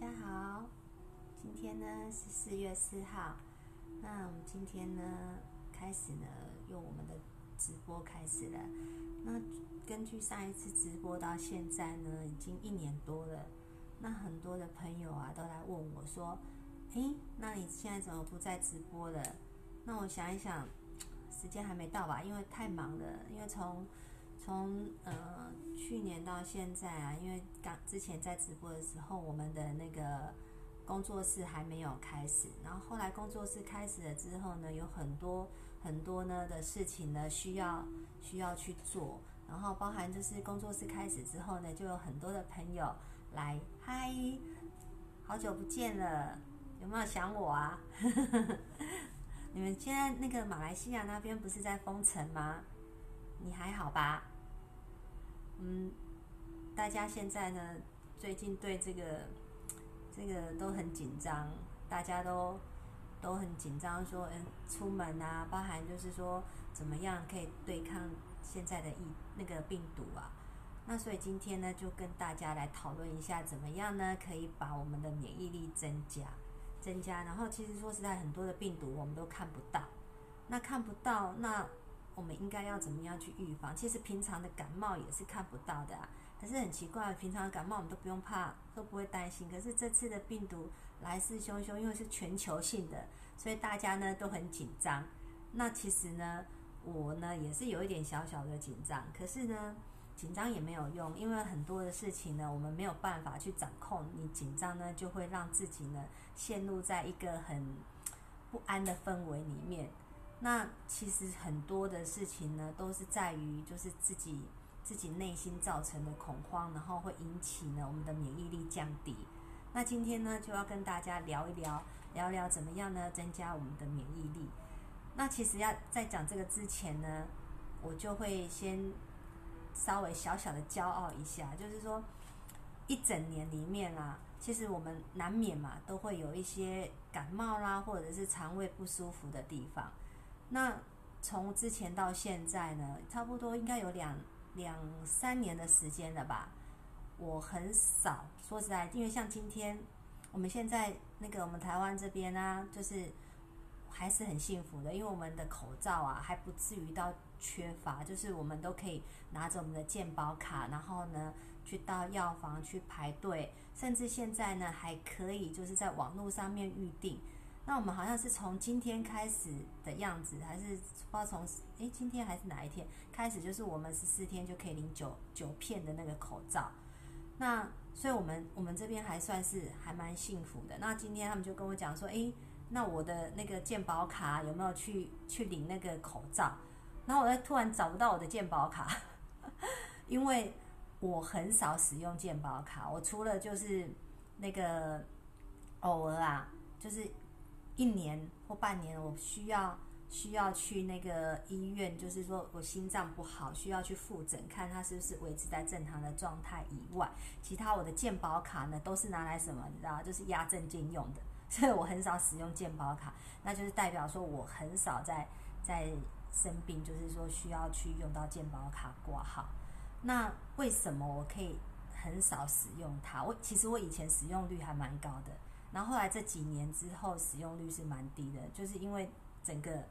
大家好，今天呢是四月四号，那我们今天呢开始呢用我们的直播开始了。那根据上一次直播到现在呢，已经一年多了。那很多的朋友啊都来问我说：“诶，那你现在怎么不再直播了？”那我想一想，时间还没到吧，因为太忙了，因为从从呃去年到现在啊，因为刚之前在直播的时候，我们的那个工作室还没有开始，然后后来工作室开始了之后呢，有很多很多呢的事情呢需要需要去做，然后包含就是工作室开始之后呢，就有很多的朋友来，嗨，好久不见了，有没有想我啊？你们现在那个马来西亚那边不是在封城吗？你还好吧？嗯，大家现在呢，最近对这个这个都很紧张，大家都都很紧张，说嗯，出门啊，包含就是说怎么样可以对抗现在的疫那个病毒啊。那所以今天呢，就跟大家来讨论一下，怎么样呢，可以把我们的免疫力增加增加。然后其实说实在，很多的病毒我们都看不到，那看不到那。我们应该要怎么样去预防？其实平常的感冒也是看不到的啊。可是很奇怪，平常的感冒我们都不用怕，都不会担心。可是这次的病毒来势汹汹，因为是全球性的，所以大家呢都很紧张。那其实呢，我呢也是有一点小小的紧张。可是呢，紧张也没有用，因为很多的事情呢，我们没有办法去掌控。你紧张呢，就会让自己呢陷入在一个很不安的氛围里面。那其实很多的事情呢，都是在于就是自己自己内心造成的恐慌，然后会引起呢我们的免疫力降低。那今天呢就要跟大家聊一聊，聊聊怎么样呢增加我们的免疫力。那其实要在讲这个之前呢，我就会先稍微小小的骄傲一下，就是说一整年里面啊，其实我们难免嘛都会有一些感冒啦，或者是肠胃不舒服的地方。那从之前到现在呢，差不多应该有两两三年的时间了吧。我很少说实在，因为像今天我们现在那个我们台湾这边呢，就是还是很幸福的，因为我们的口罩啊还不至于到缺乏，就是我们都可以拿着我们的健保卡，然后呢去到药房去排队，甚至现在呢还可以就是在网络上面预定。那我们好像是从今天开始的样子，还是不知道从诶今天还是哪一天开始，就是我们十四天就可以领九九片的那个口罩。那所以我们我们这边还算是还蛮幸福的。那今天他们就跟我讲说，诶，那我的那个健保卡有没有去去领那个口罩？然后我突然找不到我的健保卡，因为我很少使用健保卡，我除了就是那个偶尔啊，就是。一年或半年，我需要需要去那个医院，就是说我心脏不好，需要去复诊，看他是不是维持在正常的状态以外，其他我的健保卡呢，都是拿来什么，你知道，就是压证件用的，所以我很少使用健保卡，那就是代表说我很少在在生病，就是说需要去用到健保卡挂号。那为什么我可以很少使用它？我其实我以前使用率还蛮高的。然后后来这几年之后，使用率是蛮低的，就是因为整个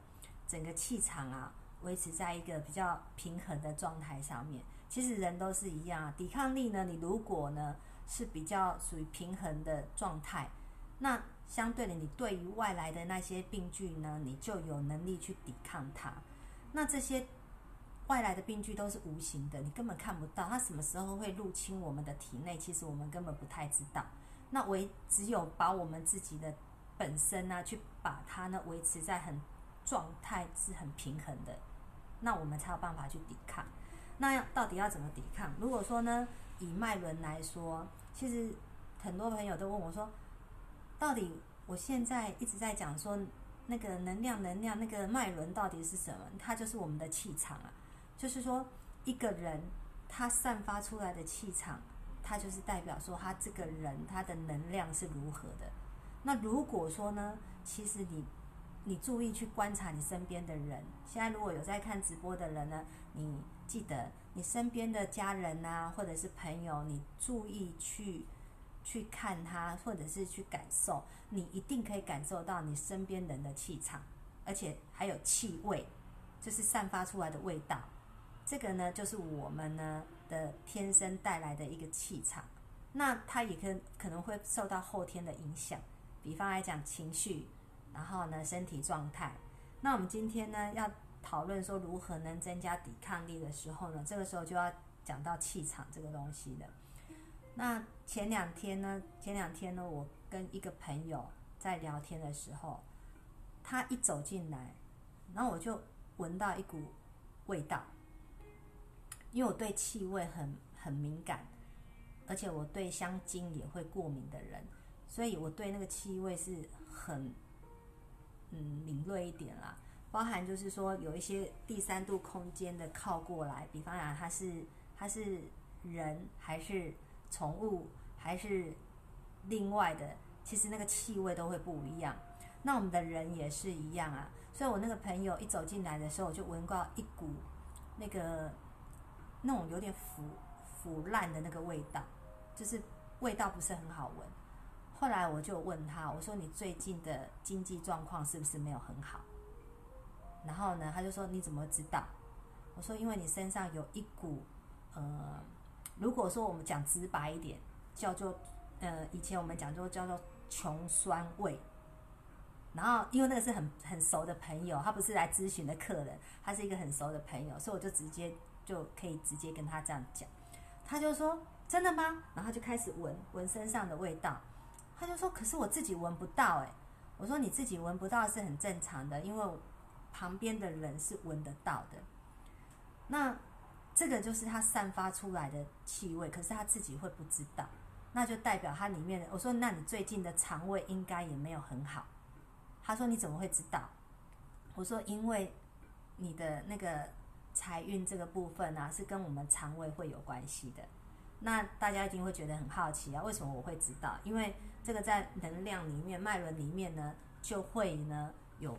整个气场啊，维持在一个比较平衡的状态上面。其实人都是一样啊，抵抗力呢，你如果呢是比较属于平衡的状态，那相对的，你对于外来的那些病菌呢，你就有能力去抵抗它。那这些外来的病菌都是无形的，你根本看不到它什么时候会入侵我们的体内，其实我们根本不太知道。那维只有把我们自己的本身呢，去把它呢维持在很状态是很平衡的，那我们才有办法去抵抗。那要到底要怎么抵抗？如果说呢，以脉轮来说，其实很多朋友都问我说，到底我现在一直在讲说那个能量，能量那个脉轮到底是什么？它就是我们的气场啊，就是说一个人他散发出来的气场。它就是代表说，他这个人他的能量是如何的。那如果说呢，其实你你注意去观察你身边的人，现在如果有在看直播的人呢，你记得你身边的家人呐，或者是朋友，你注意去去看他，或者是去感受，你一定可以感受到你身边人的气场，而且还有气味，就是散发出来的味道。这个呢，就是我们呢的天生带来的一个气场。那它也可可能会受到后天的影响，比方来讲情绪，然后呢身体状态。那我们今天呢要讨论说如何能增加抵抗力的时候呢，这个时候就要讲到气场这个东西了。那前两天呢，前两天呢，我跟一个朋友在聊天的时候，他一走进来，然后我就闻到一股味道，因为我对气味很很敏感。而且我对香精也会过敏的人，所以我对那个气味是很嗯敏锐一点啦。包含就是说有一些第三度空间的靠过来，比方讲它是它是人还是宠物还是另外的，其实那个气味都会不一样。那我们的人也是一样啊。所以我那个朋友一走进来的时候，我就闻到一股那个那种有点腐腐烂的那个味道。就是味道不是很好闻，后来我就问他，我说你最近的经济状况是不是没有很好？然后呢，他就说你怎么知道？我说因为你身上有一股，呃，如果说我们讲直白一点，叫做呃，以前我们讲做叫做穷酸味。然后因为那个是很很熟的朋友，他不是来咨询的客人，他是一个很熟的朋友，所以我就直接就可以直接跟他这样讲，他就说。真的吗？然后就开始闻闻身上的味道，他就说：“可是我自己闻不到。”哎，我说：“你自己闻不到是很正常的，因为旁边的人是闻得到的。那这个就是他散发出来的气味，可是他自己会不知道，那就代表他里面的。我说：“那你最近的肠胃应该也没有很好。”他说：“你怎么会知道？”我说：“因为你的那个财运这个部分啊，是跟我们肠胃会有关系的。”那大家一定会觉得很好奇啊，为什么我会知道？因为这个在能量里面、脉轮里面呢，就会呢有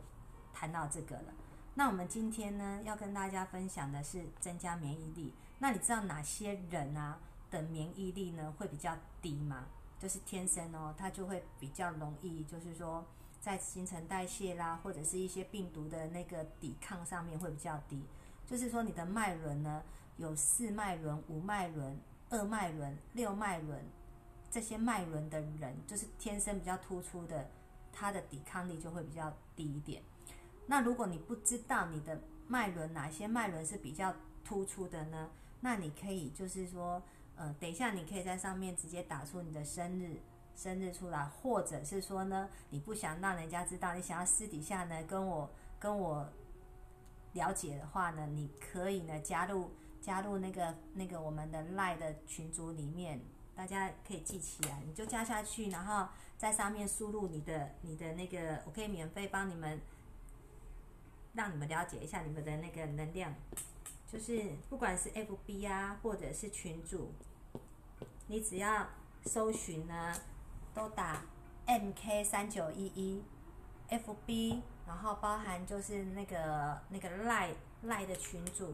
谈到这个了。那我们今天呢要跟大家分享的是增加免疫力。那你知道哪些人啊的免疫力呢会比较低吗？就是天生哦，他就会比较容易，就是说在新陈代谢啦，或者是一些病毒的那个抵抗上面会比较低。就是说你的脉轮呢有四脉轮、五脉轮。二脉轮、六脉轮这些脉轮的人，就是天生比较突出的，他的抵抗力就会比较低一点。那如果你不知道你的脉轮哪些脉轮是比较突出的呢？那你可以就是说，呃，等一下你可以在上面直接打出你的生日生日出来，或者是说呢，你不想让人家知道，你想要私底下呢跟我跟我了解的话呢，你可以呢加入。加入那个那个我们的赖的群组里面，大家可以记起来，你就加下去，然后在上面输入你的你的那个，我可以免费帮你们，让你们了解一下你们的那个能量，就是不管是 FB 啊，或者是群主，你只要搜寻呢，都打 MK 三九一一 FB，然后包含就是那个那个赖赖的群主。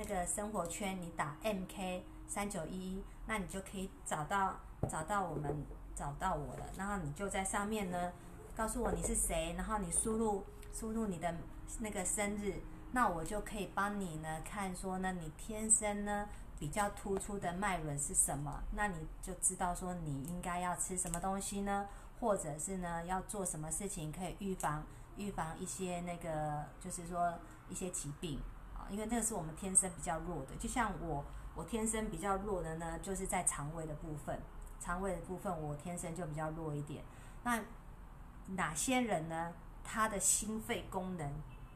那个生活圈，你打 M K 三九一，那你就可以找到找到我们找到我了。然后你就在上面呢，告诉我你是谁，然后你输入输入你的那个生日，那我就可以帮你呢看说呢你天生呢比较突出的脉轮是什么，那你就知道说你应该要吃什么东西呢，或者是呢要做什么事情可以预防预防一些那个就是说一些疾病啊。因为那个是我们天生比较弱的，就像我，我天生比较弱的呢，就是在肠胃的部分，肠胃的部分我天生就比较弱一点。那哪些人呢？他的心肺功能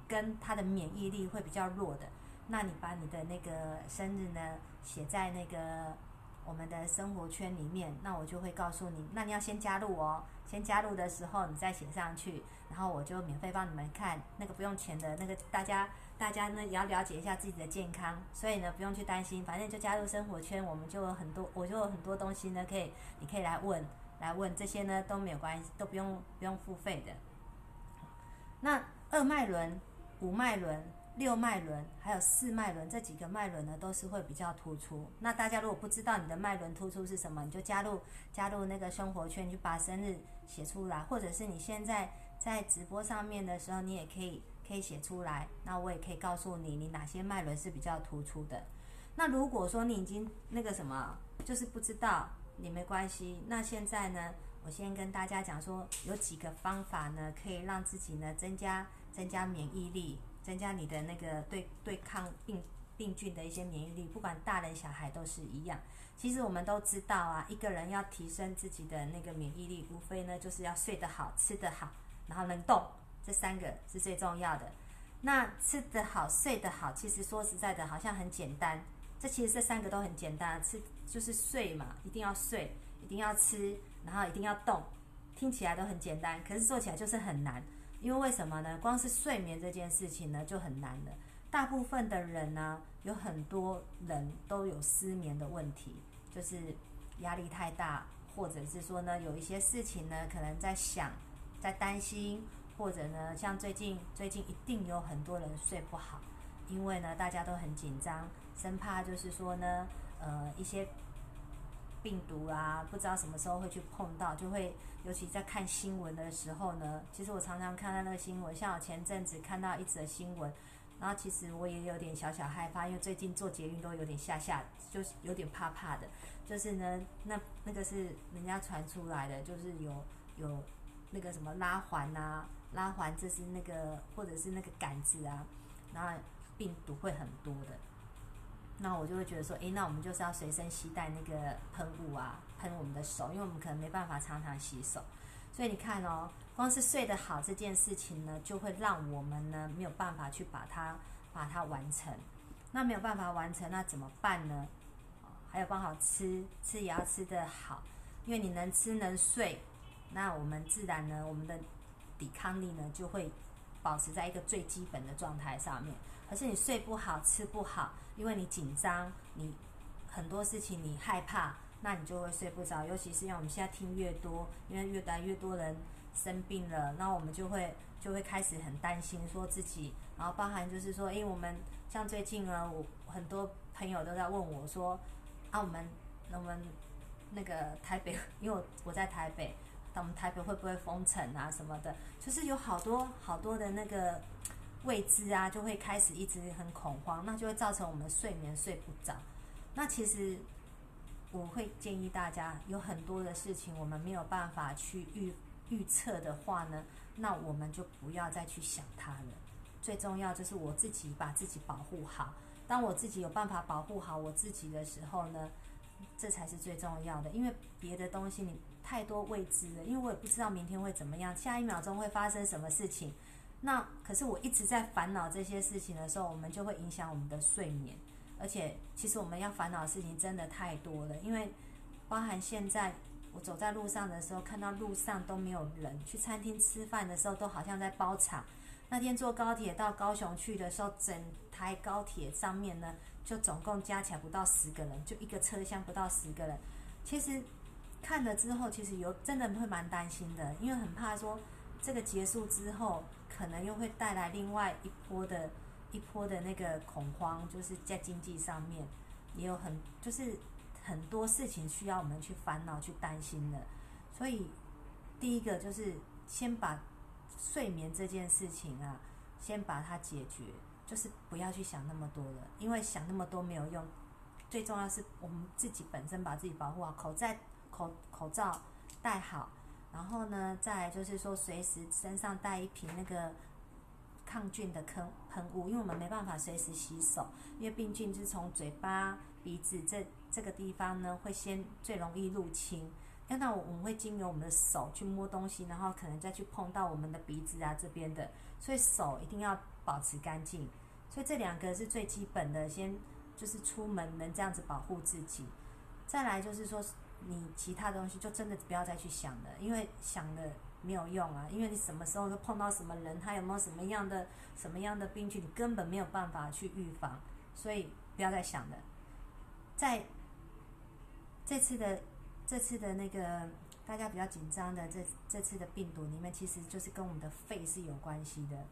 跟他的免疫力会比较弱的，那你把你的那个生日呢写在那个我们的生活圈里面，那我就会告诉你，那你要先加入哦。先加入的时候你再写上去，然后我就免费帮你们看，那个不用钱的那个大家。大家呢也要了解一下自己的健康，所以呢不用去担心，反正就加入生活圈，我们就有很多，我就有很多东西呢可以，你可以来问，来问这些呢都没有关系，都不用不用付费的。那二脉轮、五脉轮六脉轮还有四脉轮这几个脉轮呢，都是会比较突出。那大家如果不知道你的脉轮突出是什么，你就加入加入那个生活圈，就把生日写出来，或者是你现在在直播上面的时候，你也可以可以写出来。那我也可以告诉你，你哪些脉轮是比较突出的。那如果说你已经那个什么，就是不知道，你没关系。那现在呢，我先跟大家讲说，有几个方法呢，可以让自己呢增加增加免疫力。增加你的那个对对抗病病菌的一些免疫力，不管大人小孩都是一样。其实我们都知道啊，一个人要提升自己的那个免疫力，无非呢就是要睡得好、吃得好，然后能动，这三个是最重要的。那吃得好、睡得好，其实说实在的，好像很简单。这其实这三个都很简单，吃就是睡嘛，一定要睡，一定要吃，然后一定要动，听起来都很简单，可是做起来就是很难。因为为什么呢？光是睡眠这件事情呢就很难了。大部分的人呢，有很多人都有失眠的问题，就是压力太大，或者是说呢，有一些事情呢，可能在想，在担心，或者呢，像最近最近一定有很多人睡不好，因为呢，大家都很紧张，生怕就是说呢，呃，一些。病毒啊，不知道什么时候会去碰到，就会尤其在看新闻的时候呢。其实我常常看到那个新闻，像我前阵子看到一则新闻，然后其实我也有点小小害怕，因为最近做捷运都有点吓吓，就是有点怕怕的。就是呢，那那个是人家传出来的，就是有有那个什么拉环啊，拉环这是那个或者是那个杆子啊，然后病毒会很多的。那我就会觉得说，诶，那我们就是要随身携带那个喷雾啊，喷我们的手，因为我们可能没办法常常洗手。所以你看哦，光是睡得好这件事情呢，就会让我们呢没有办法去把它把它完成。那没有办法完成，那怎么办呢？还有帮好吃，吃也要吃得好，因为你能吃能睡，那我们自然呢，我们的抵抗力呢就会保持在一个最基本的状态上面。可是你睡不好，吃不好。因为你紧张，你很多事情你害怕，那你就会睡不着。尤其是因为我们现在听越多，因为越来越多人生病了，那我们就会就会开始很担心，说自己，然后包含就是说，因为我们像最近呢，我很多朋友都在问我说，啊，我们我们那个台北，因为我我在台北，那我们台北会不会封城啊什么的？就是有好多好多的那个。未知啊，就会开始一直很恐慌，那就会造成我们睡眠睡不着。那其实我会建议大家，有很多的事情我们没有办法去预预测的话呢，那我们就不要再去想它了。最重要就是我自己把自己保护好。当我自己有办法保护好我自己的时候呢，这才是最重要的。因为别的东西你太多未知了，因为我也不知道明天会怎么样，下一秒钟会发生什么事情。那可是我一直在烦恼这些事情的时候，我们就会影响我们的睡眠。而且，其实我们要烦恼的事情真的太多了。因为，包含现在我走在路上的时候，看到路上都没有人；去餐厅吃饭的时候，都好像在包场。那天坐高铁到高雄去的时候，整台高铁上面呢，就总共加起来不到十个人，就一个车厢不到十个人。其实看了之后，其实有真的会蛮担心的，因为很怕说这个结束之后。可能又会带来另外一波的一波的那个恐慌，就是在经济上面也有很就是很多事情需要我们去烦恼去担心的。所以第一个就是先把睡眠这件事情啊，先把它解决，就是不要去想那么多了，因为想那么多没有用。最重要是我们自己本身把自己保护好，口罩口口罩戴好。然后呢，再就是说，随时身上带一瓶那个抗菌的喷喷雾，因为我们没办法随时洗手，因为病菌是从嘴巴、鼻子这这个地方呢，会先最容易入侵。那我们会经由我们的手去摸东西，然后可能再去碰到我们的鼻子啊这边的，所以手一定要保持干净。所以这两个是最基本的，先就是出门能这样子保护自己。再来就是说。你其他东西就真的不要再去想了，因为想了没有用啊！因为你什么时候都碰到什么人，他有没有什么样的什么样的病菌，你根本没有办法去预防，所以不要再想了。在这次的这次的那个大家比较紧张的这这次的病毒里面，其实就是跟我们的肺是有关系的。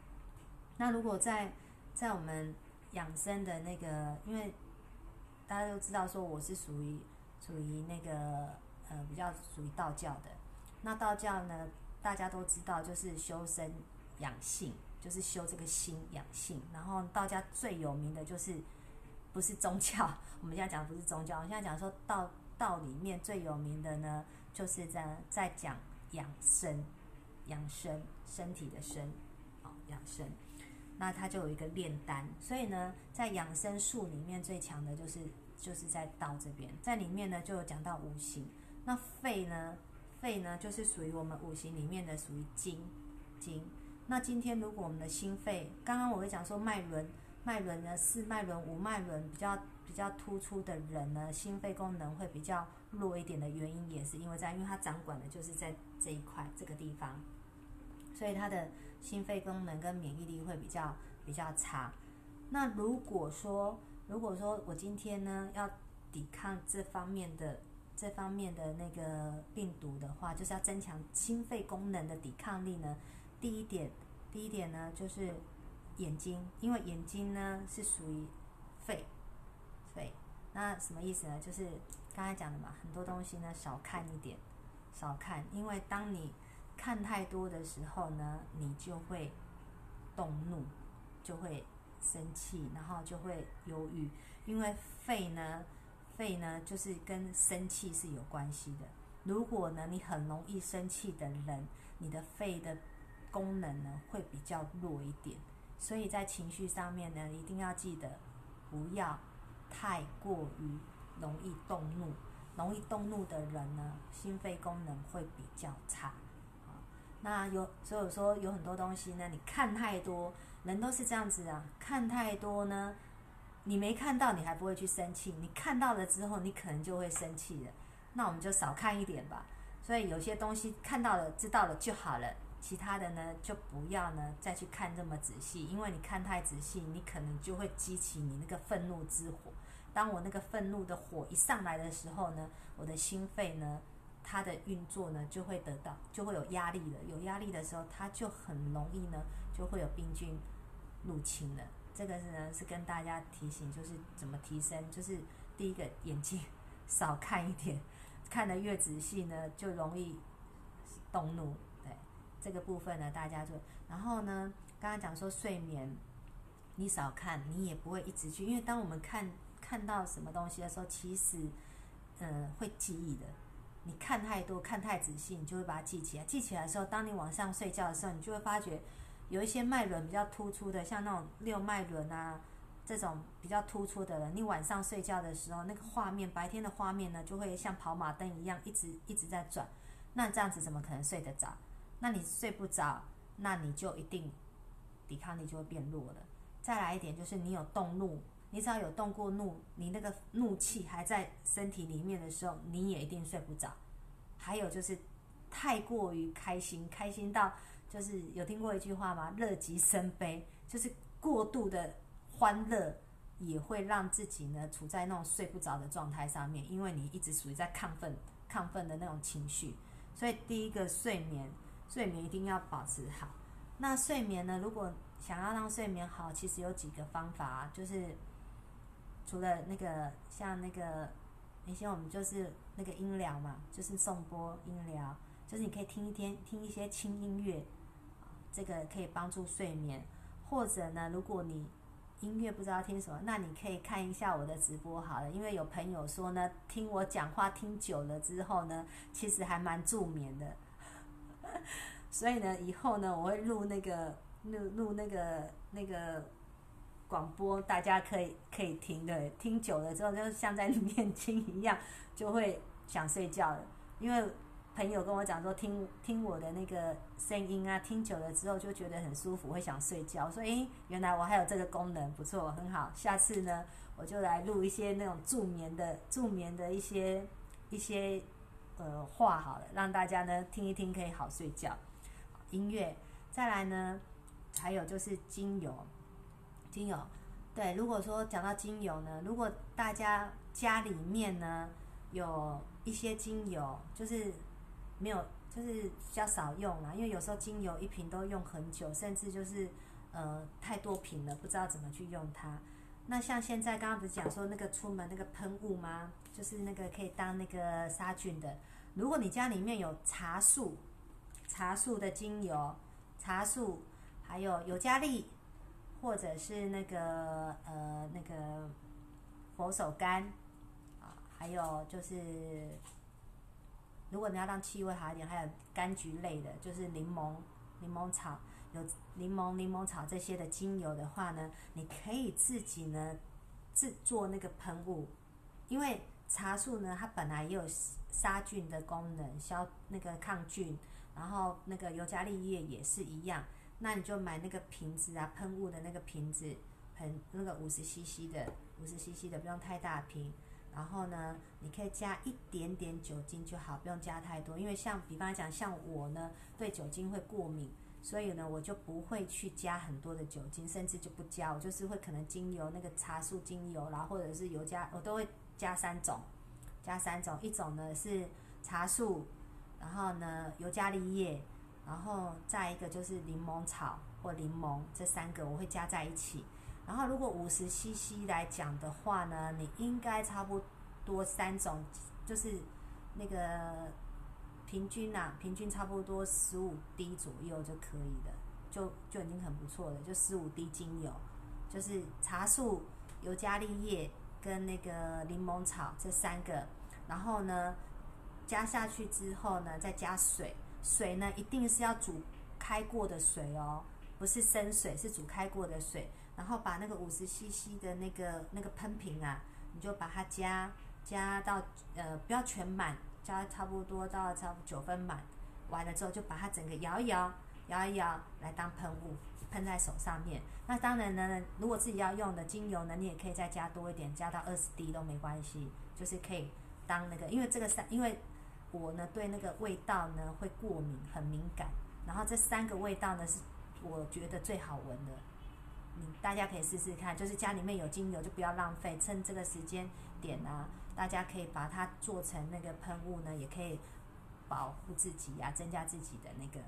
那如果在在我们养生的那个，因为大家都知道说我是属于属于那个呃比较属于道教的。那道教呢，大家都知道就是修身养性，就是修这个心养性。然后道家最有名的就是 不是宗教，我们现在讲不是宗教，我现在讲说道道里面最有名的呢，就是在在讲养生，养生身体的身，哦养生。那它就有一个炼丹，所以呢，在养生术里面最强的就是就是在道这边，在里面呢就有讲到五行。那肺呢，肺呢就是属于我们五行里面的属于金金。那今天如果我们的心肺，刚刚我会讲说脉轮，脉轮呢四脉轮五脉轮比较比较突出的人呢，心肺功能会比较弱一点的原因也是因为在，因为它掌管的就是在这一块这个地方，所以它的。心肺功能跟免疫力会比较比较差。那如果说，如果说我今天呢要抵抗这方面的这方面的那个病毒的话，就是要增强心肺功能的抵抗力呢。第一点，第一点呢就是眼睛，因为眼睛呢是属于肺，肺。那什么意思呢？就是刚才讲的嘛，很多东西呢少看一点，少看，因为当你。看太多的时候呢，你就会动怒，就会生气，然后就会忧郁。因为肺呢，肺呢就是跟生气是有关系的。如果呢你很容易生气的人，你的肺的功能呢会比较弱一点。所以在情绪上面呢，一定要记得不要太过于容易动怒。容易动怒的人呢，心肺功能会比较差。啊那有，所以说有很多东西呢，你看太多，人都是这样子啊。看太多呢，你没看到，你还不会去生气；你看到了之后，你可能就会生气了。那我们就少看一点吧。所以有些东西看到了、知道了就好了，其他的呢，就不要呢再去看这么仔细，因为你看太仔细，你可能就会激起你那个愤怒之火。当我那个愤怒的火一上来的时候呢，我的心肺呢。它的运作呢，就会得到，就会有压力了。有压力的时候，它就很容易呢，就会有病菌入侵了。这个是呢，是跟大家提醒，就是怎么提升，就是第一个眼睛少看一点，看得越仔细呢，就容易动怒。这个部分呢，大家就，然后呢，刚刚讲说睡眠，你少看，你也不会一直去，因为当我们看看到什么东西的时候，其实，嗯，会记忆的。你看太多，看太仔细，你就会把它记起来。记起来的时候，当你晚上睡觉的时候，你就会发觉有一些脉轮比较突出的，像那种六脉轮啊，这种比较突出的人，你晚上睡觉的时候，那个画面，白天的画面呢，就会像跑马灯一样，一直一直在转。那这样子怎么可能睡得着？那你睡不着，那你就一定抵抗力就会变弱了。再来一点，就是你有动怒。你只要有动过怒，你那个怒气还在身体里面的时候，你也一定睡不着。还有就是太过于开心，开心到就是有听过一句话吗？乐极生悲，就是过度的欢乐也会让自己呢处在那种睡不着的状态上面，因为你一直属于在亢奋、亢奋的那种情绪。所以第一个睡眠，睡眠一定要保持好。那睡眠呢，如果想要让睡眠好，其实有几个方法，就是。除了那个像那个，以前我们就是那个音疗嘛，就是送波音疗，就是你可以听一天听一些轻音乐，这个可以帮助睡眠。或者呢，如果你音乐不知道听什么，那你可以看一下我的直播好了。因为有朋友说呢，听我讲话听久了之后呢，其实还蛮助眠的。所以呢，以后呢，我会录那个录录那个那个。广播大家可以可以听的，听久了之后就像在念经一样，就会想睡觉了。因为朋友跟我讲说，听 听我的那个声音啊，听久了之后就觉得很舒服，会想睡觉。所以原来我还有这个功能，不错，很好。下次呢，我就来录一些那种助眠的助眠的一些一些呃话好了，让大家呢听一听，可以好睡觉。音乐，再来呢，还有就是精油。精油，对，如果说讲到精油呢，如果大家家里面呢有一些精油，就是没有，就是比较少用啦，因为有时候精油一瓶都用很久，甚至就是呃太多瓶了，不知道怎么去用它。那像现在刚刚不是讲说那个出门那个喷雾吗？就是那个可以当那个杀菌的。如果你家里面有茶树、茶树的精油、茶树，还有尤加利，或者是那个呃那个佛手柑啊，还有就是如果你要让气味好一点，还有柑橘类的，就是柠檬、柠檬草。有柠檬、柠檬草这些的精油的话呢，你可以自己呢制作那个喷雾，因为茶树呢它本来也有杀菌的功能，消那个抗菌，然后那个尤加利叶也是一样，那你就买那个瓶子啊，喷雾的那个瓶子，喷那个五十 CC 的，五十 CC 的不用太大瓶，然后呢，你可以加一点点酒精就好，不用加太多，因为像比方讲像我呢对酒精会过敏。所以呢，我就不会去加很多的酒精，甚至就不加。我就是会可能精油那个茶树精油啦，或者是油加，我都会加三种，加三种。一种呢是茶树，然后呢尤加利叶，然后再一个就是柠檬草或柠檬，这三个我会加在一起。然后如果五十 CC 来讲的话呢，你应该差不多三种，就是那个。平均呐，平均差不多十五滴左右就可以了，就就已经很不错了。就十五滴精油，就是茶树、尤加利叶跟那个柠檬草这三个，然后呢加下去之后呢，再加水，水呢一定是要煮开过的水哦，不是生水，是煮开过的水。然后把那个五十 CC 的那个那个喷瓶啊，你就把它加加到呃不要全满。加差不多到差不九分满，完了之后就把它整个摇一摇，摇一摇来当喷雾，喷在手上面。那当然呢，如果自己要用的精油呢，你也可以再加多一点，加到二十滴都没关系，就是可以当那个。因为这个三，因为我呢对那个味道呢会过敏，很敏感。然后这三个味道呢是我觉得最好闻的，你大家可以试试看。就是家里面有精油就不要浪费，趁这个时间点啊。大家可以把它做成那个喷雾呢，也可以保护自己呀，增加自己的那个。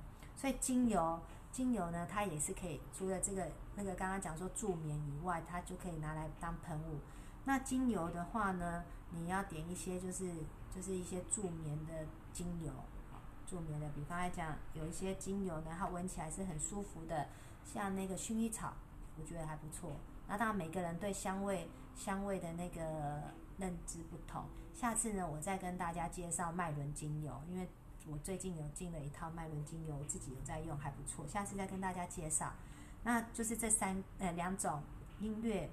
所以精油，精油呢，它也是可以除了这个那个刚刚讲说助眠以外，它就可以拿来当喷雾。那精油的话呢，你要点一些就是就是一些助眠的精油，助眠的。比方来讲，有一些精油呢，它闻起来是很舒服的，像那个薰衣草，我觉得还不错。那当然每个人对香味香味的那个。认知不同，下次呢，我再跟大家介绍麦伦精油，因为我最近有进了一套麦伦精油，我自己有在用，还不错。下次再跟大家介绍，那就是这三呃两种音乐，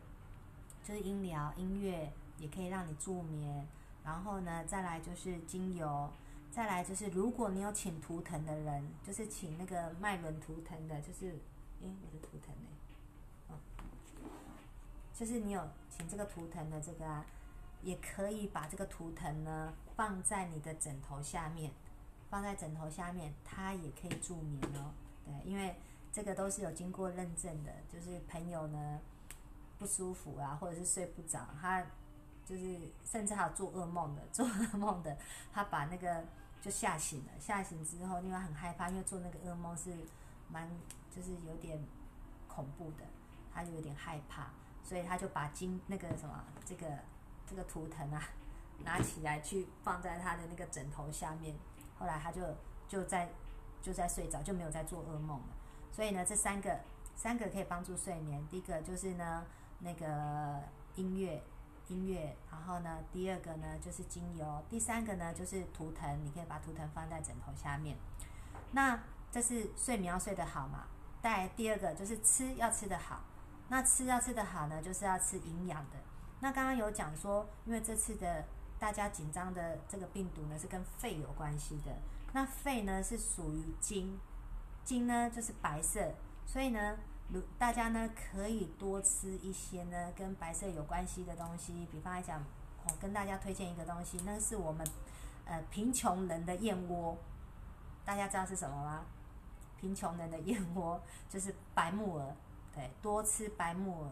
就是音疗音乐，也可以让你助眠。然后呢，再来就是精油，再来就是如果你有请图腾的人，就是请那个麦伦图腾的，就是诶，我的图腾呢？哦，就是你有请这个图腾的这个啊。也可以把这个图腾呢放在你的枕头下面，放在枕头下面，它也可以助眠哦。对，因为这个都是有经过认证的，就是朋友呢不舒服啊，或者是睡不着，他就是甚至还有做噩梦的，做噩梦的，他把那个就吓醒了，吓醒之后因为很害怕，因为做那个噩梦是蛮就是有点恐怖的，他就有点害怕，所以他就把金那个什么这个。这个图腾啊，拿起来去放在他的那个枕头下面，后来他就就在就在睡着，就没有在做噩梦了。所以呢，这三个三个可以帮助睡眠。第一个就是呢，那个音乐音乐，然后呢，第二个呢就是精油，第三个呢就是图腾，你可以把图腾放在枕头下面。那这是睡眠要睡得好嘛？带第二个就是吃要吃得好，那吃要吃得好呢，就是要吃营养的。那刚刚有讲说，因为这次的大家紧张的这个病毒呢，是跟肺有关系的。那肺呢是属于金，金呢就是白色，所以呢，如大家呢可以多吃一些呢跟白色有关系的东西。比方来讲，我跟大家推荐一个东西，那是我们呃贫穷人的燕窝。大家知道是什么吗？贫穷人的燕窝就是白木耳，对，多吃白木耳。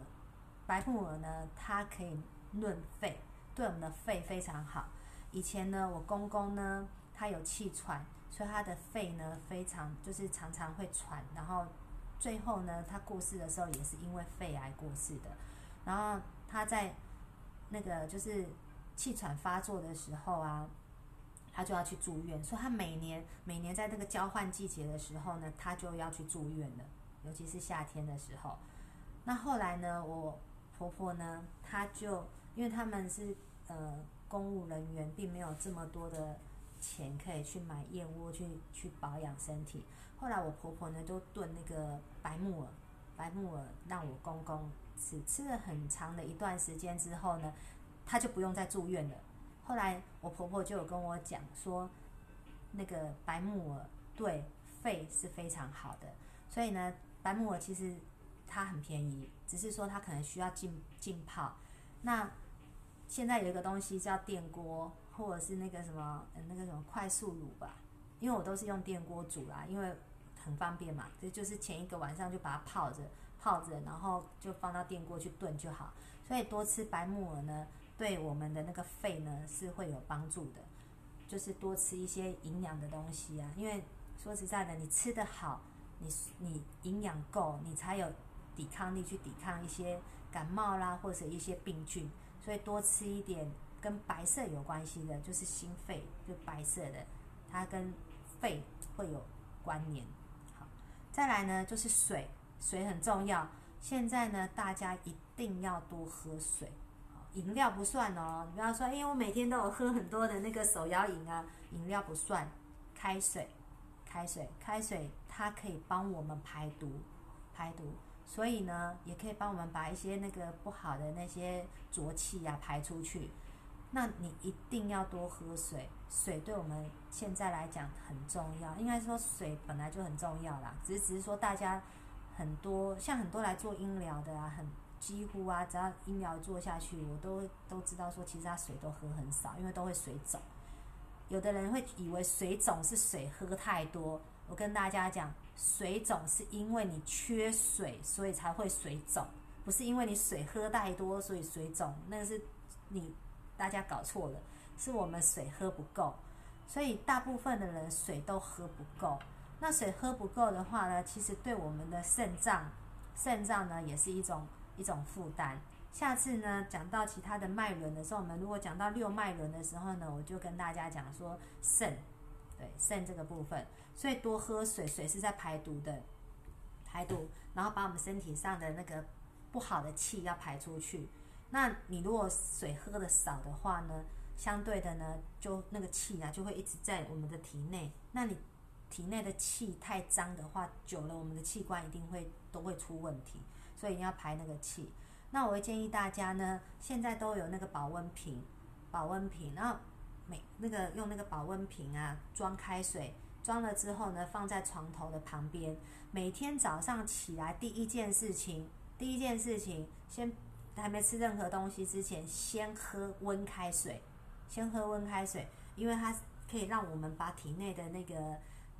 白木耳呢，它可以润肺，对我们的肺非常好。以前呢，我公公呢，他有气喘，所以他的肺呢非常就是常常会喘，然后最后呢，他过世的时候也是因为肺癌过世的。然后他在那个就是气喘发作的时候啊，他就要去住院。所以他每年每年在那个交换季节的时候呢，他就要去住院了，尤其是夏天的时候。那后来呢，我婆婆呢，她就因为他们是呃公务人员，并没有这么多的钱可以去买燕窝去去保养身体。后来我婆婆呢，就炖那个白木耳，白木耳让我公公吃，吃了很长的一段时间之后呢，他就不用再住院了。后来我婆婆就有跟我讲说，那个白木耳对肺是非常好的，所以呢，白木耳其实它很便宜，只是说它可能需要浸浸泡。那现在有一个东西叫电锅，或者是那个什么那个什么快速卤吧，因为我都是用电锅煮啦，因为。很方便嘛，这就是前一个晚上就把它泡着，泡着，然后就放到电锅去炖就好。所以多吃白木耳呢，对我们的那个肺呢是会有帮助的。就是多吃一些营养的东西啊，因为说实在的，你吃得好，你你营养够，你才有抵抗力去抵抗一些感冒啦或者一些病菌。所以多吃一点跟白色有关系的，就是心肺，就白色的，它跟肺会有关联。好再来呢，就是水，水很重要。现在呢，大家一定要多喝水，饮料不算哦。你不要说，因为我每天都有喝很多的那个手摇饮啊，饮料不算。开水，开水，开水，它可以帮我们排毒，排毒。所以呢，也可以帮我们把一些那个不好的那些浊气呀排出去。那你一定要多喝水，水对我们现在来讲很重要。应该说水本来就很重要啦，只是只是说大家很多像很多来做音疗的啊，很几乎啊，只要音疗做下去，我都都知道说，其实他水都喝很少，因为都会水肿。有的人会以为水肿是水喝太多，我跟大家讲，水肿是因为你缺水，所以才会水肿，不是因为你水喝太多所以水肿，那是你。大家搞错了，是我们水喝不够，所以大部分的人水都喝不够。那水喝不够的话呢，其实对我们的肾脏，肾脏呢也是一种一种负担。下次呢讲到其他的脉轮的时候，我们如果讲到六脉轮的时候呢，我就跟大家讲说肾，对肾这个部分，所以多喝水，水是在排毒的，排毒，然后把我们身体上的那个不好的气要排出去。那你如果水喝的少的话呢，相对的呢，就那个气啊就会一直在我们的体内。那你体内的气太脏的话，久了我们的器官一定会都会出问题，所以一定要排那个气。那我会建议大家呢，现在都有那个保温瓶，保温瓶，然后每那个用那个保温瓶啊装开水，装了之后呢放在床头的旁边，每天早上起来第一件事情，第一件事情先。还没吃任何东西之前，先喝温开水，先喝温开水，因为它可以让我们把体内的那个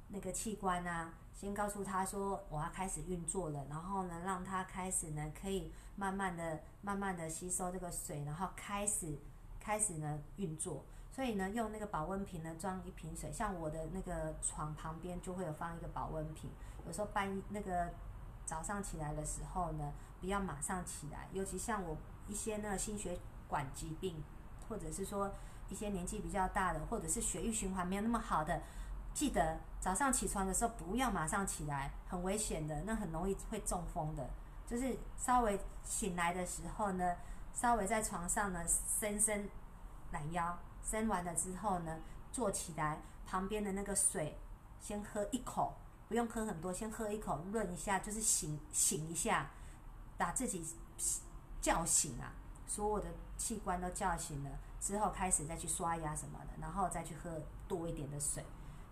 那个器官啊，先告诉他说我要开始运作了，然后呢，让它开始呢可以慢慢的、慢慢的吸收这个水，然后开始开始呢运作。所以呢，用那个保温瓶呢装一瓶水，像我的那个床旁边就会有放一个保温瓶，有时候半那个早上起来的时候呢。不要马上起来，尤其像我一些那个心血管疾病，或者是说一些年纪比较大的，或者是血液循环没有那么好的，记得早上起床的时候不要马上起来，很危险的，那很容易会中风的。就是稍微醒来的时候呢，稍微在床上呢伸伸懒腰，伸完了之后呢，坐起来，旁边的那个水先喝一口，不用喝很多，先喝一口润一下，就是醒醒一下。把自己叫醒啊，所有的器官都叫醒了之后，开始再去刷牙什么的，然后再去喝多一点的水。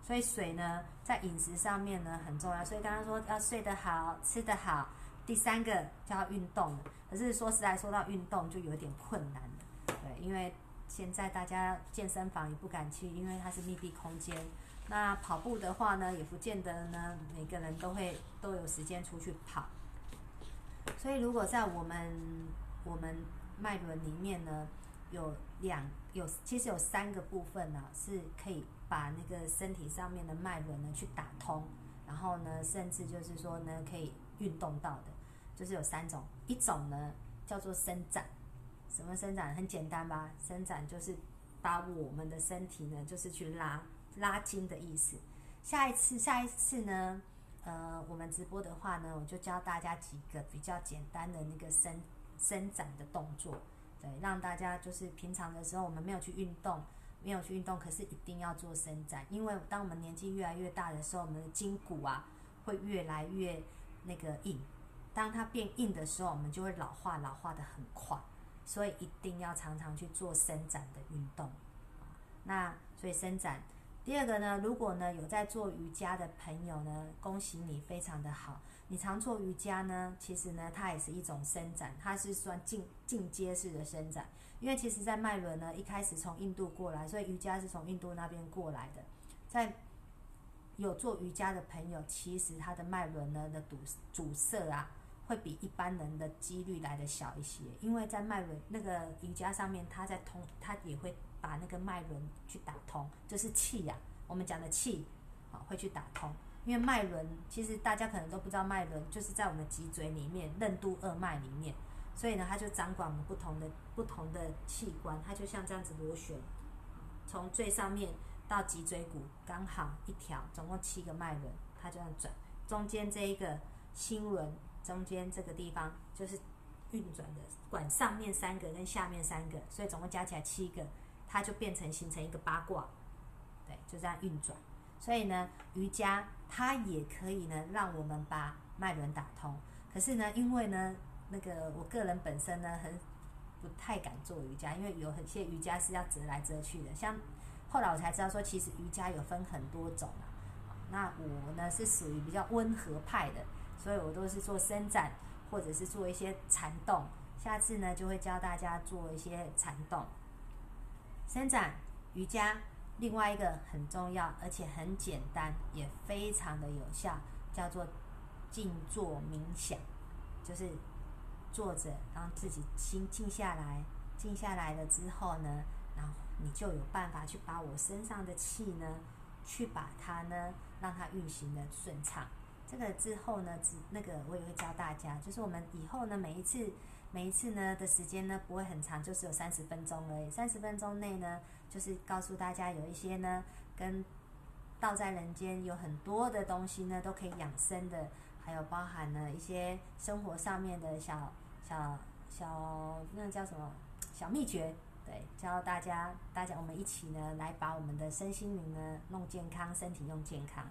所以水呢，在饮食上面呢很重要。所以刚刚说要睡得好，吃得好，第三个就要运动。可是说实在，说到运动就有点困难了，对，因为现在大家健身房也不敢去，因为它是密闭空间。那跑步的话呢，也不见得呢，每个人都会都有时间出去跑。所以，如果在我们我们脉轮里面呢，有两有其实有三个部分呢，是可以把那个身体上面的脉轮呢去打通，然后呢，甚至就是说呢，可以运动到的，就是有三种，一种呢叫做伸展，什么伸展？很简单吧？伸展就是把我们的身体呢，就是去拉拉筋的意思。下一次，下一次呢，呃，我们直播的话呢，我就教大家几个比较简单的那个伸伸展的动作，对，让大家就是平常的时候我们没有去运动。没有去运动，可是一定要做伸展，因为当我们年纪越来越大的时候，我们的筋骨啊会越来越那个硬。当它变硬的时候，我们就会老化，老化的很快。所以一定要常常去做伸展的运动。那所以伸展，第二个呢，如果呢有在做瑜伽的朋友呢，恭喜你，非常的好。你常做瑜伽呢，其实呢它也是一种伸展，它是算进进阶式的伸展。因为其实，在脉轮呢，一开始从印度过来，所以瑜伽是从印度那边过来的。在有做瑜伽的朋友，其实他的脉轮呢的堵阻塞啊，会比一般人的几率来的小一些。因为在脉轮那个瑜伽上面，它在通，它也会把那个脉轮去打通，就是气呀，我们讲的气，啊，会去打通。因为脉轮，其实大家可能都不知道，脉轮就是在我们脊椎里面，任督二脉里面。所以呢，它就掌管我们不同的不同的器官，它就像这样子螺旋，从最上面到脊椎骨刚好一条，总共七个脉轮，它这样转。中间这一个心轮，中间这个地方就是运转的，管上面三个跟下面三个，所以总共加起来七个，它就变成形成一个八卦，对，就这样运转。所以呢，瑜伽它也可以呢，让我们把脉轮打通。可是呢，因为呢。那个我个人本身呢，很不太敢做瑜伽，因为有很些瑜伽是要折来折去的。像后来我才知道说，其实瑜伽有分很多种啊。那我呢是属于比较温和派的，所以我都是做伸展或者是做一些缠动。下次呢就会教大家做一些缠动、伸展、瑜伽。另外一个很重要而且很简单，也非常的有效，叫做静坐冥想，就是。坐着，让自己心静下来，静下来了之后呢，然后你就有办法去把我身上的气呢，去把它呢，让它运行的顺畅。这个之后呢，只那个我也会教大家，就是我们以后呢，每一次每一次呢的时间呢不会很长，就是有三十分钟而已。三十分钟内呢，就是告诉大家有一些呢，跟道在人间有很多的东西呢，都可以养生的，还有包含了一些生活上面的小。小小那叫什么？小秘诀，对，教大家，大家我们一起呢，来把我们的身心灵呢弄健康，身体用健康。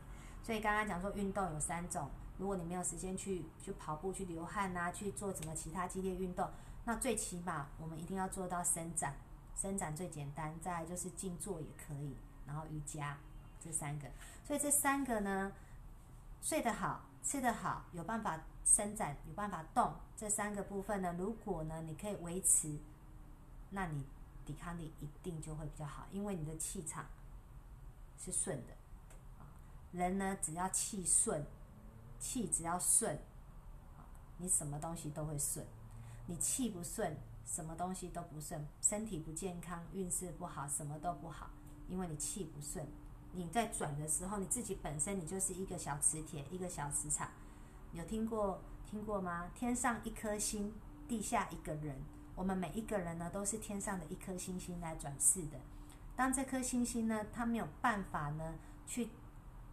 所以刚刚讲说运动有三种，如果你没有时间去去跑步、去流汗呐，去做什么其他激烈运动，那最起码我们一定要做到伸展，伸展最简单，再来就是静坐也可以，然后瑜伽这三个。所以这三个呢，睡得好，吃得好，有办法。伸展有办法动，这三个部分呢，如果呢你可以维持，那你抵抗力一定就会比较好，因为你的气场是顺的。人呢只要气顺，气只要顺，你什么东西都会顺。你气不顺，什么东西都不顺，身体不健康，运势不好，什么都不好，因为你气不顺。你在转的时候，你自己本身你就是一个小磁铁，一个小磁场。有听过听过吗？天上一颗星，地下一个人。我们每一个人呢，都是天上的一颗星星来转世的。当这颗星星呢，它没有办法呢，去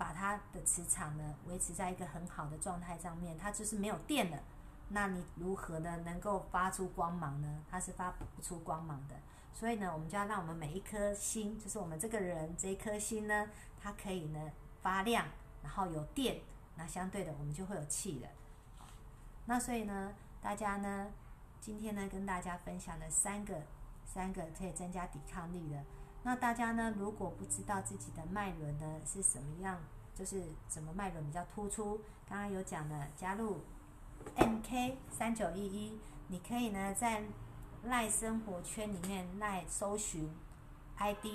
把它的磁场呢，维持在一个很好的状态上面，它就是没有电了。那你如何呢，能够发出光芒呢？它是发不出光芒的。所以呢，我们就要让我们每一颗心，就是我们这个人这一颗心呢，它可以呢发亮，然后有电。那相对的，我们就会有气了。那所以呢，大家呢，今天呢，跟大家分享了三个三个可以增加抵抗力的。那大家呢，如果不知道自己的脉轮呢是什么样，就是什么脉轮比较突出，刚刚有讲的，加入 MK 三九一一，你可以呢在赖生活圈里面赖搜寻 ID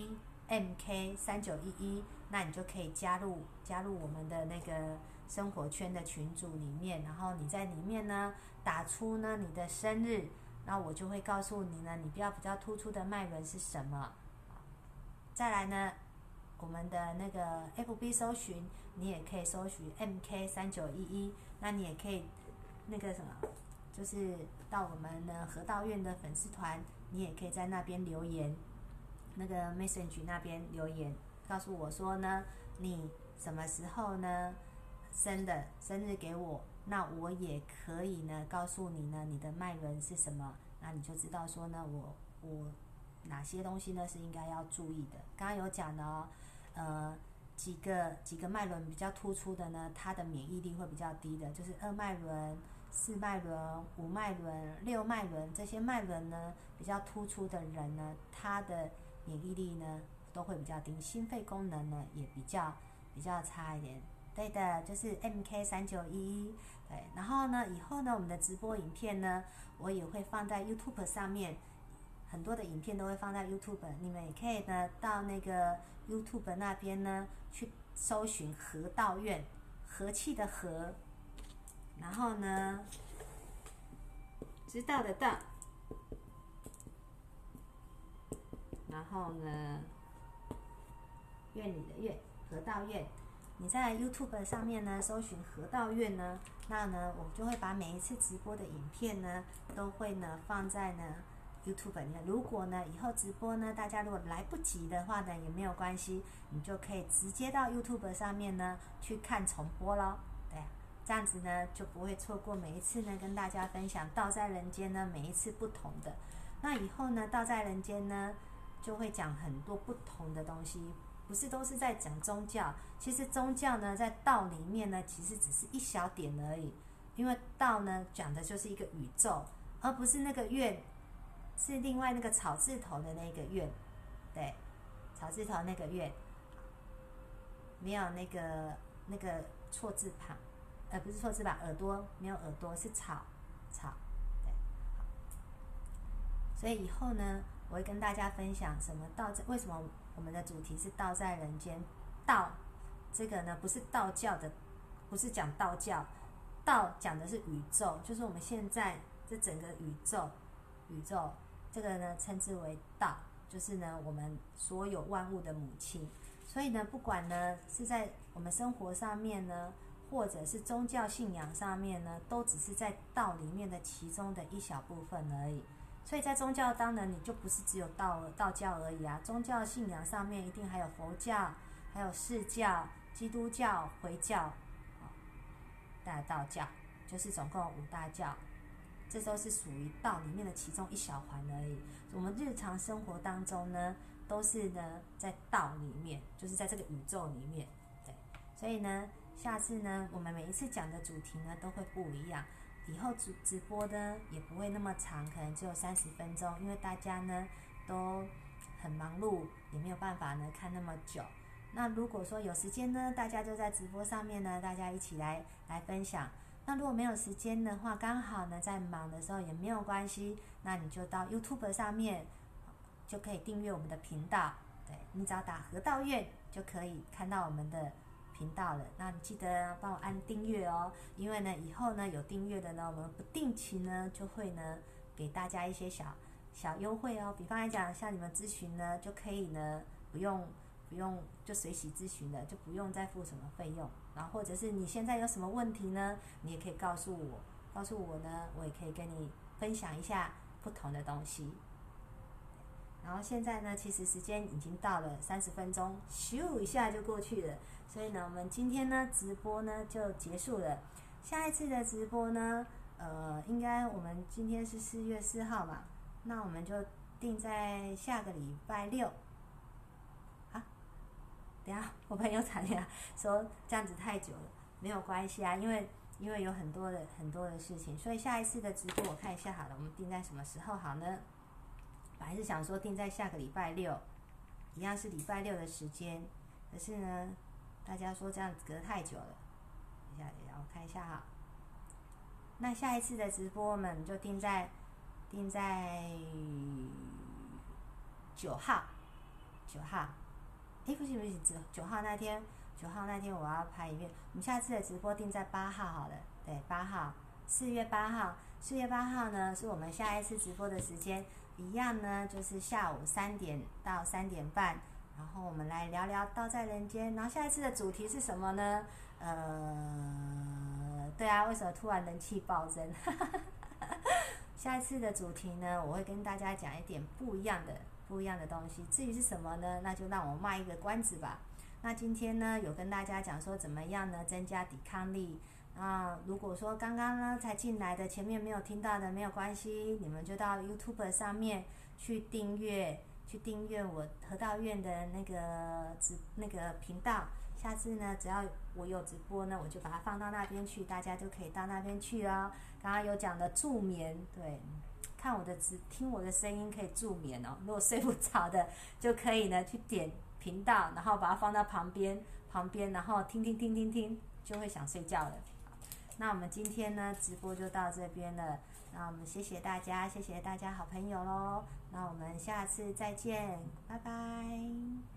MK 三九一一，那你就可以加入加入我们的那个。生活圈的群组里面，然后你在里面呢打出呢你的生日，那我就会告诉你呢，你比较比较突出的脉轮是什么。再来呢，我们的那个 FB 搜寻，你也可以搜寻 MK 三九一一，那你也可以那个什么，就是到我们的河道院的粉丝团，你也可以在那边留言，那个 message 那边留言，告诉我说呢，你什么时候呢生的生日给我，那我也可以呢告诉你呢你的脉轮是什么，那你就知道说呢我我哪些东西呢是应该要注意的。刚刚有讲的哦，呃。几个几个脉轮比较突出的呢，它的免疫力会比较低的，就是二脉轮、四脉轮、五脉轮、六脉轮这些脉轮呢比较突出的人呢，他的免疫力呢都会比较低，心肺功能呢也比较比较差一点。对的，就是 MK 三九一。对，然后呢，以后呢，我们的直播影片呢，我也会放在 YouTube 上面，很多的影片都会放在 YouTube，你们也可以呢到那个 YouTube 那边呢。去搜寻和道院，和气的和，然后呢，知道的道，然后呢，院里的院，和道院。你在 YouTube 上面呢，搜寻河道院呢，那呢，我们就会把每一次直播的影片呢，都会呢放在呢。YouTube，你，如果呢以后直播呢，大家如果来不及的话呢，也没有关系，你就可以直接到 YouTube 上面呢去看重播咯。对，这样子呢就不会错过每一次呢跟大家分享道在人间呢每一次不同的。那以后呢道在人间呢就会讲很多不同的东西，不是都是在讲宗教，其实宗教呢在道里面呢其实只是一小点而已，因为道呢讲的就是一个宇宙，而不是那个愿。是另外那个草字头的那个院，对，草字头那个院，没有那个那个错字旁，呃，不是错字吧？耳朵没有耳朵，是草草，对。所以以后呢，我会跟大家分享什么道为什么我们的主题是道在人间，道这个呢不是道教的，不是讲道教，道讲的是宇宙，就是我们现在这整个宇宙，宇宙。这个呢，称之为道，就是呢，我们所有万物的母亲。所以呢，不管呢是在我们生活上面呢，或者是宗教信仰上面呢，都只是在道里面的其中的一小部分而已。所以在宗教当然你就不是只有道道教而已啊，宗教信仰上面一定还有佛教，还有释教、基督教、回教，啊大道教，就是总共五大教。这都是属于道里面的其中一小环而已。我们日常生活当中呢，都是呢在道里面，就是在这个宇宙里面。对，所以呢，下次呢，我们每一次讲的主题呢都会不一样。以后直直播呢也不会那么长，可能只有三十分钟，因为大家呢都很忙碌，也没有办法呢看那么久。那如果说有时间呢，大家就在直播上面呢，大家一起来来分享。那如果没有时间的话，刚好呢在忙的时候也没有关系，那你就到 YouTube 上面就可以订阅我们的频道。对你只要打河道院就可以看到我们的频道了。那你记得帮我按订阅哦，因为呢以后呢有订阅的呢，我们不定期呢就会呢给大家一些小小优惠哦。比方来讲，像你们咨询呢就可以呢不用不用就随喜咨询的，就不用再付什么费用。然后或者是你现在有什么问题呢？你也可以告诉我，告诉我呢，我也可以跟你分享一下不同的东西。然后现在呢，其实时间已经到了三十分钟，咻一下就过去了。所以呢，我们今天呢直播呢就结束了。下一次的直播呢，呃，应该我们今天是四月四号嘛，那我们就定在下个礼拜六。等下，我朋友打电话说这样子太久了，没有关系啊，因为因为有很多的很多的事情，所以下一次的直播我看一下好了，我们定在什么时候好呢？我还是想说定在下个礼拜六，一样是礼拜六的时间，可是呢，大家说这样子隔太久了，等下等下我看一下哈。那下一次的直播我们就定在定在九号，九号。哎，不行不行，九九号那天，九号那天我要拍一遍。我们下次的直播定在八号好了，对，八号，四月八号，四月八号呢是我们下一次直播的时间，一样呢就是下午三点到三点半，然后我们来聊聊道在人间。然后下一次的主题是什么呢？呃，对啊，为什么突然人气暴增？下一次的主题呢，我会跟大家讲一点不一样的、不一样的东西。至于是什么呢？那就让我卖一个关子吧。那今天呢，有跟大家讲说怎么样呢，增加抵抗力。啊，如果说刚刚呢才进来的，前面没有听到的，没有关系，你们就到 YouTube 上面去订阅，去订阅我河道院的那个直那个频道。下次呢，只要我有直播呢，我就把它放到那边去，大家就可以到那边去哦。刚刚有讲的助眠，对，看我的直听我的声音可以助眠哦。如果睡不着的，就可以呢去点频道，然后把它放到旁边旁边，然后听听听听听，就会想睡觉了。那我们今天呢，直播就到这边了。那我们谢谢大家，谢谢大家好朋友喽。那我们下次再见，拜拜。